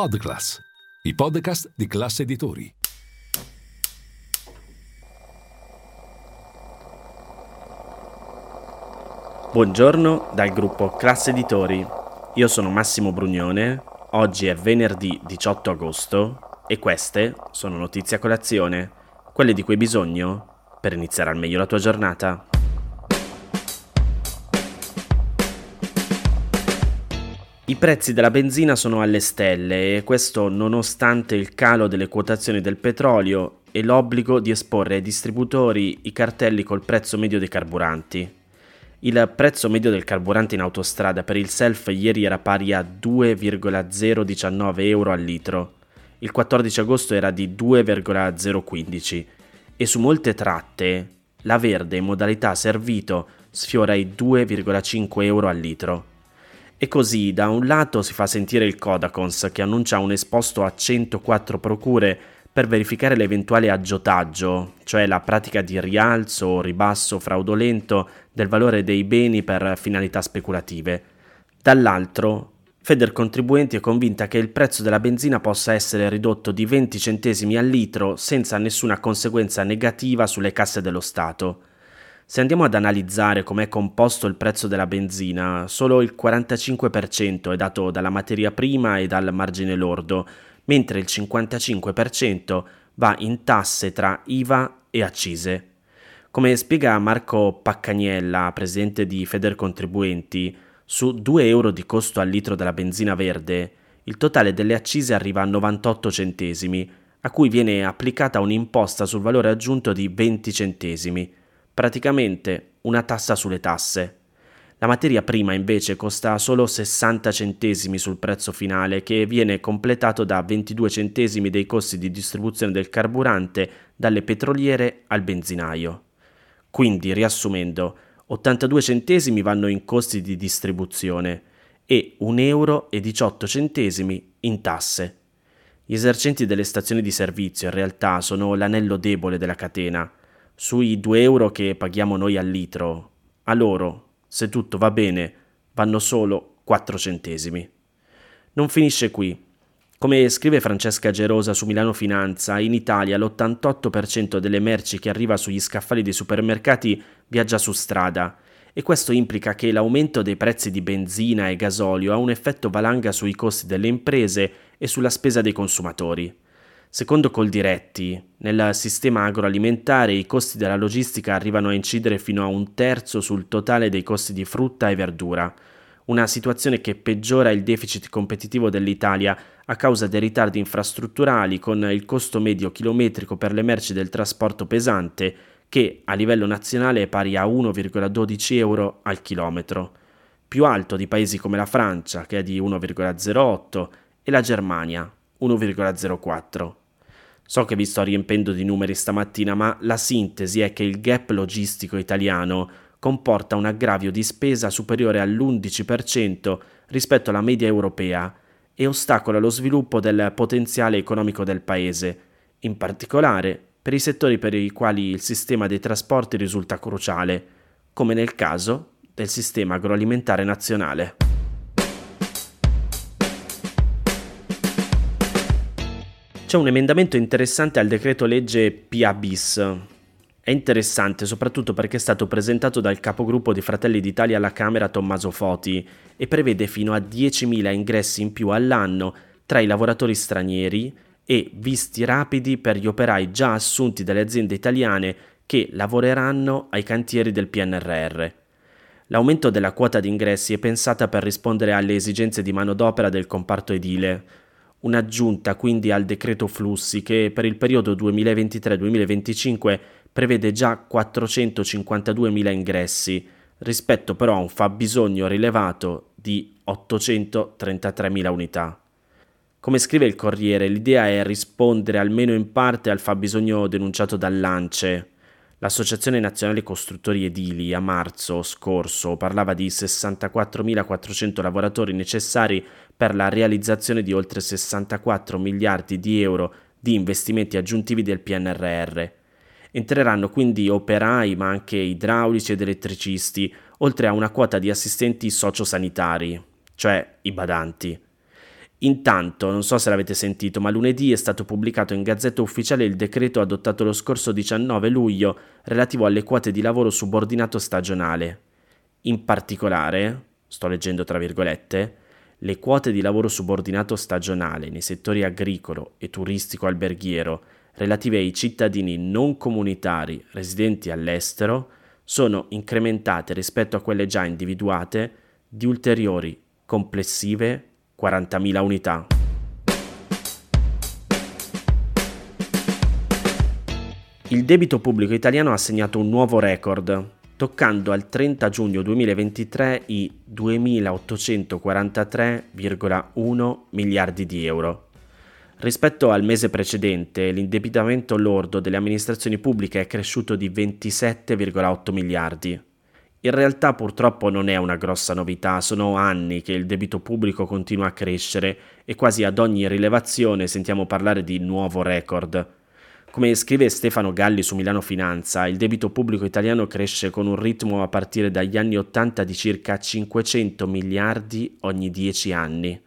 Podclass, i podcast di classe editori. Buongiorno dal gruppo Classe Editori. Io sono Massimo Brugnone. Oggi è venerdì 18 agosto e queste sono notizie a colazione, quelle di cui hai bisogno per iniziare al meglio la tua giornata. I prezzi della benzina sono alle stelle e questo nonostante il calo delle quotazioni del petrolio e l'obbligo di esporre ai distributori i cartelli col prezzo medio dei carburanti. Il prezzo medio del carburante in autostrada per il self ieri era pari a 2,019 euro al litro, il 14 agosto era di 2,015 e su molte tratte la verde in modalità servito sfiora i 2,5 euro al litro. E così da un lato si fa sentire il Codacons che annuncia un esposto a 104 procure per verificare l'eventuale aggiotaggio, cioè la pratica di rialzo o ribasso fraudolento del valore dei beni per finalità speculative. Dall'altro, Federcontribuenti è convinta che il prezzo della benzina possa essere ridotto di 20 centesimi al litro senza nessuna conseguenza negativa sulle casse dello Stato. Se andiamo ad analizzare com'è composto il prezzo della benzina, solo il 45% è dato dalla materia prima e dal margine lordo, mentre il 55% va in tasse tra IVA e accise. Come spiega Marco Paccaniella, presidente di Federcontribuenti, su 2 euro di costo al litro della benzina verde, il totale delle accise arriva a 98 centesimi, a cui viene applicata un'imposta sul valore aggiunto di 20 centesimi, praticamente una tassa sulle tasse. La materia prima invece costa solo 60 centesimi sul prezzo finale che viene completato da 22 centesimi dei costi di distribuzione del carburante dalle petroliere al benzinaio. Quindi, riassumendo, 82 centesimi vanno in costi di distribuzione e 1,18 euro in tasse. Gli esercenti delle stazioni di servizio in realtà sono l'anello debole della catena. Sui 2 euro che paghiamo noi al litro, a loro se tutto va bene, vanno solo 4 centesimi. Non finisce qui. Come scrive Francesca Gerosa su Milano Finanza, in Italia l'88% delle merci che arriva sugli scaffali dei supermercati viaggia su strada e questo implica che l'aumento dei prezzi di benzina e gasolio ha un effetto valanga sui costi delle imprese e sulla spesa dei consumatori. Secondo Coldiretti, nel sistema agroalimentare i costi della logistica arrivano a incidere fino a un terzo sul totale dei costi di frutta e verdura, una situazione che peggiora il deficit competitivo dell'Italia a causa dei ritardi infrastrutturali con il costo medio chilometrico per le merci del trasporto pesante che a livello nazionale è pari a 1,12 euro al chilometro, più alto di paesi come la Francia che è di 1,08 e la Germania 1,04. So che vi sto riempendo di numeri stamattina, ma la sintesi è che il gap logistico italiano comporta un aggravio di spesa superiore all'11% rispetto alla media europea e ostacola lo sviluppo del potenziale economico del paese, in particolare per i settori per i quali il sistema dei trasporti risulta cruciale, come nel caso del sistema agroalimentare nazionale. C'è un emendamento interessante al decreto legge PA bis. È interessante soprattutto perché è stato presentato dal capogruppo di Fratelli d'Italia alla Camera Tommaso Foti e prevede fino a 10.000 ingressi in più all'anno tra i lavoratori stranieri e visti rapidi per gli operai già assunti dalle aziende italiane che lavoreranno ai cantieri del PNRR. L'aumento della quota di ingressi è pensata per rispondere alle esigenze di manodopera del comparto edile, un'aggiunta quindi al decreto flussi che per il periodo 2023-2025 prevede già 452.000 ingressi, rispetto però a un fabbisogno rilevato di 833.000 unità. Come scrive il Corriere, l'idea è rispondere almeno in parte al fabbisogno denunciato dall'ANCE. L'Associazione Nazionale Costruttori Edili a marzo scorso parlava di 64.400 lavoratori necessari per la realizzazione di oltre 64 miliardi di euro di investimenti aggiuntivi del PNRR. Entreranno quindi operai ma anche idraulici ed elettricisti, oltre a una quota di assistenti sociosanitari, cioè i badanti. Intanto, non so se l'avete sentito, ma lunedì è stato pubblicato in Gazzetta Ufficiale il decreto adottato lo scorso 19 luglio relativo alle quote di lavoro subordinato stagionale. In particolare, sto leggendo tra virgolette, le quote di lavoro subordinato stagionale nei settori agricolo e turistico-alberghiero relative ai cittadini non comunitari residenti all'estero sono incrementate rispetto a quelle già individuate di ulteriori complessive 40.000 unità. Il debito pubblico italiano ha segnato un nuovo record, toccando al 30 giugno 2023 i 2.843,1 miliardi di euro. Rispetto al mese precedente, l'indebitamento lordo delle amministrazioni pubbliche è cresciuto di 27,8 miliardi. In realtà purtroppo non è una grossa novità, sono anni che il debito pubblico continua a crescere e quasi ad ogni rilevazione sentiamo parlare di nuovo record. Come scrive Stefano Galli su Milano Finanza, il debito pubblico italiano cresce con un ritmo a partire dagli anni 80 di circa 500 miliardi ogni 10 anni.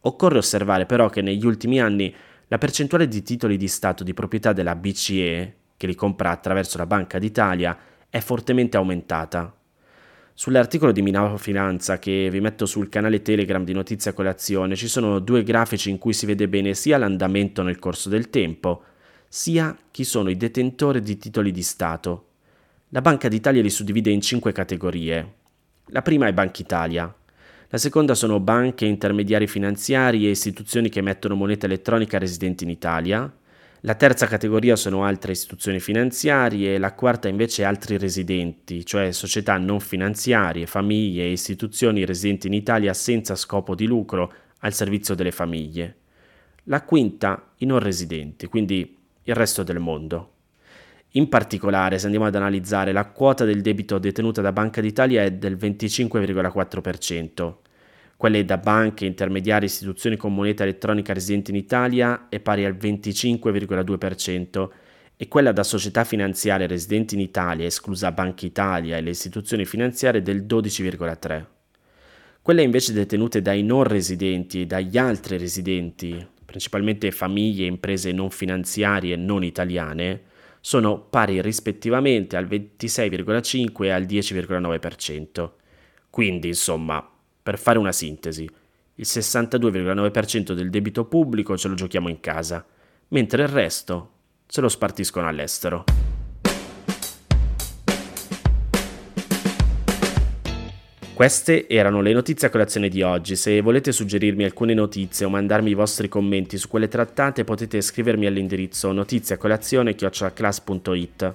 Occorre osservare però che negli ultimi anni la percentuale di titoli di Stato di proprietà della BCE, che li compra attraverso la Banca d'Italia, è fortemente aumentata. Sull'articolo di Milano Finanza che vi metto sul canale Telegram di Notizia Colazione ci sono due grafici in cui si vede bene sia l'andamento nel corso del tempo, sia chi sono i detentori di titoli di Stato. La Banca d'Italia li suddivide in cinque categorie. La prima è Banca Italia. La seconda sono banche, intermediari finanziari e istituzioni che emettono moneta elettronica residenti in Italia. La terza categoria sono altre istituzioni finanziarie, la quarta invece altri residenti, cioè società non finanziarie, famiglie e istituzioni residenti in Italia senza scopo di lucro al servizio delle famiglie. La quinta i non residenti, quindi il resto del mondo. In particolare, se andiamo ad analizzare, la quota del debito detenuta da Banca d'Italia è del 25,4% quelle da banche, intermediari e istituzioni con moneta elettronica residenti in Italia è pari al 25,2% e quella da società finanziarie residenti in Italia, esclusa Banca Italia e le istituzioni finanziarie, del 12,3%. Quelle invece detenute dai non residenti e dagli altri residenti, principalmente famiglie e imprese non finanziarie non italiane, sono pari rispettivamente al 26,5% e al 10,9%. Quindi, insomma, per fare una sintesi, il 62,9% del debito pubblico ce lo giochiamo in casa, mentre il resto se lo spartiscono all'estero. Queste erano le notizie a colazione di oggi. Se volete suggerirmi alcune notizie o mandarmi i vostri commenti su quelle trattate potete scrivermi all'indirizzo notiziacolazione.it.